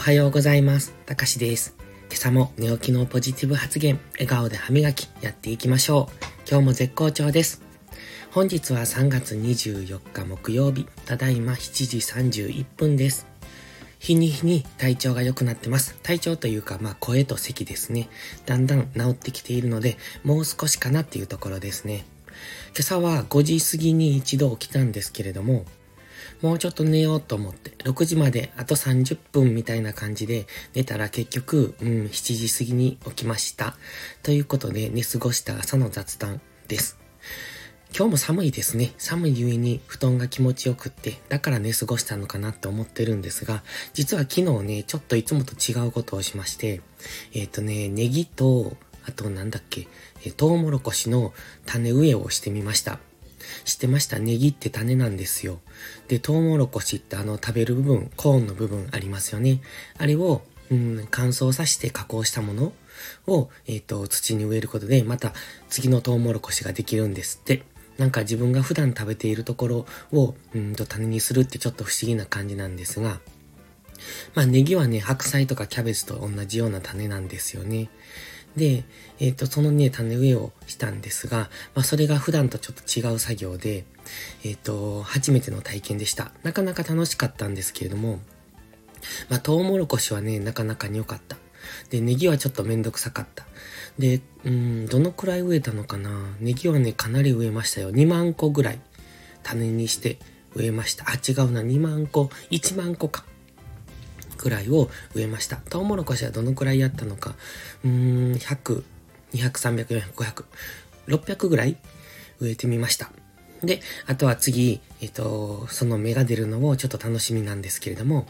はようございます。たかしです。今朝も寝起きのポジティブ発言、笑顔で歯磨きやっていきましょう。今日も絶好調です。本日は3月24日木曜日、ただいま7時31分です。日に日に体調が良くなってます。体調というか、まあ声と咳ですね。だんだん治ってきているので、もう少しかなっていうところですね。今朝は5時過ぎに一度起きたんですけれども、もうちょっと寝ようと思って、6時まであと30分みたいな感じで寝たら結局、うん、7時過ぎに起きました。ということで寝過ごした朝の雑談です。今日も寒いですね。寒いゆえに布団が気持ちよくって、だから寝過ごしたのかなって思ってるんですが、実は昨日ね、ちょっといつもと違うことをしまして、えっ、とね、ネギと、あとなんだっけ、えトウモロコシの種植えをしてみました。知ってました？ネギって種なんですよ。で、トウモロコシってあの食べる部分、コーンの部分ありますよね。あれを、うん、乾燥させて加工したものを、えっ、と、土に植えることで、また次のトウモロコシができるんですって。なんか自分が普段食べているところを、うんと種にするってちょっと不思議な感じなんですが、まあネギはね、白菜とかキャベツと同じような種なんですよね。で、えっ、と、そのね、種植えをしたんですが、まあそれが普段とちょっと違う作業で、えっ、と、初めての体験でした。なかなか楽しかったんですけれども、まあトウモロコシはね、なかなかに良かった。で、ネギはちょっとめんどくさかった。で、うん、どのくらい植えたのかな？ネギはね、かなり植えましたよ。2万個ぐらい種にして植えました。あ、違うな、2万個、1万個か。ぐらいを植えました。トウモロコシはどのくらいやったのか。うーん、100、200、300、400、500、600ぐらい植えてみました。で、あとは次、えっ、と、その芽が出るのもちょっと楽しみなんですけれども、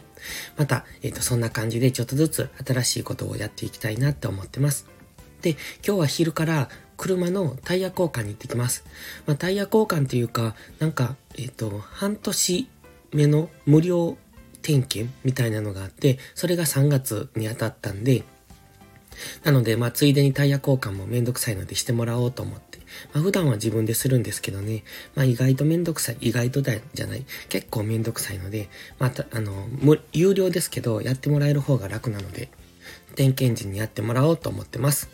また、えっ、と、そんな感じでちょっとずつ新しいことをやっていきたいなって思ってます。で、今日は昼から車のタイヤ交換に行ってきます。まあ、タイヤ交換というか、なんか、えっ、と、半年目の無料点検みたいなのがあって、それが3月に当たったんで、なので、まあ、ついでにタイヤ交換もめんどくさいのでしてもらおうと思って。まあ、普段は自分でするんですけどね、まあ、意外とめんどくさい、意外とだじゃない、結構めんどくさいので、また、あの、無有料ですけど、やってもらえる方が楽なので、点検時にやってもらおうと思ってます。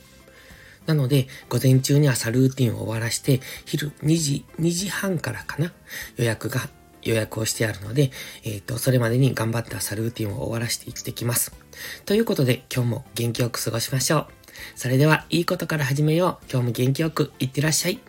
なので、午前中に朝ルーティンを終わらして、昼2時、2時半からかな、予約が、予約をしてあるので、えっ、と、それまでに頑張ったサルーティンを終わらせていってきます。ということで、今日も元気よく過ごしましょう。それでは、いいことから始めよう。今日も元気よくいってらっしゃい。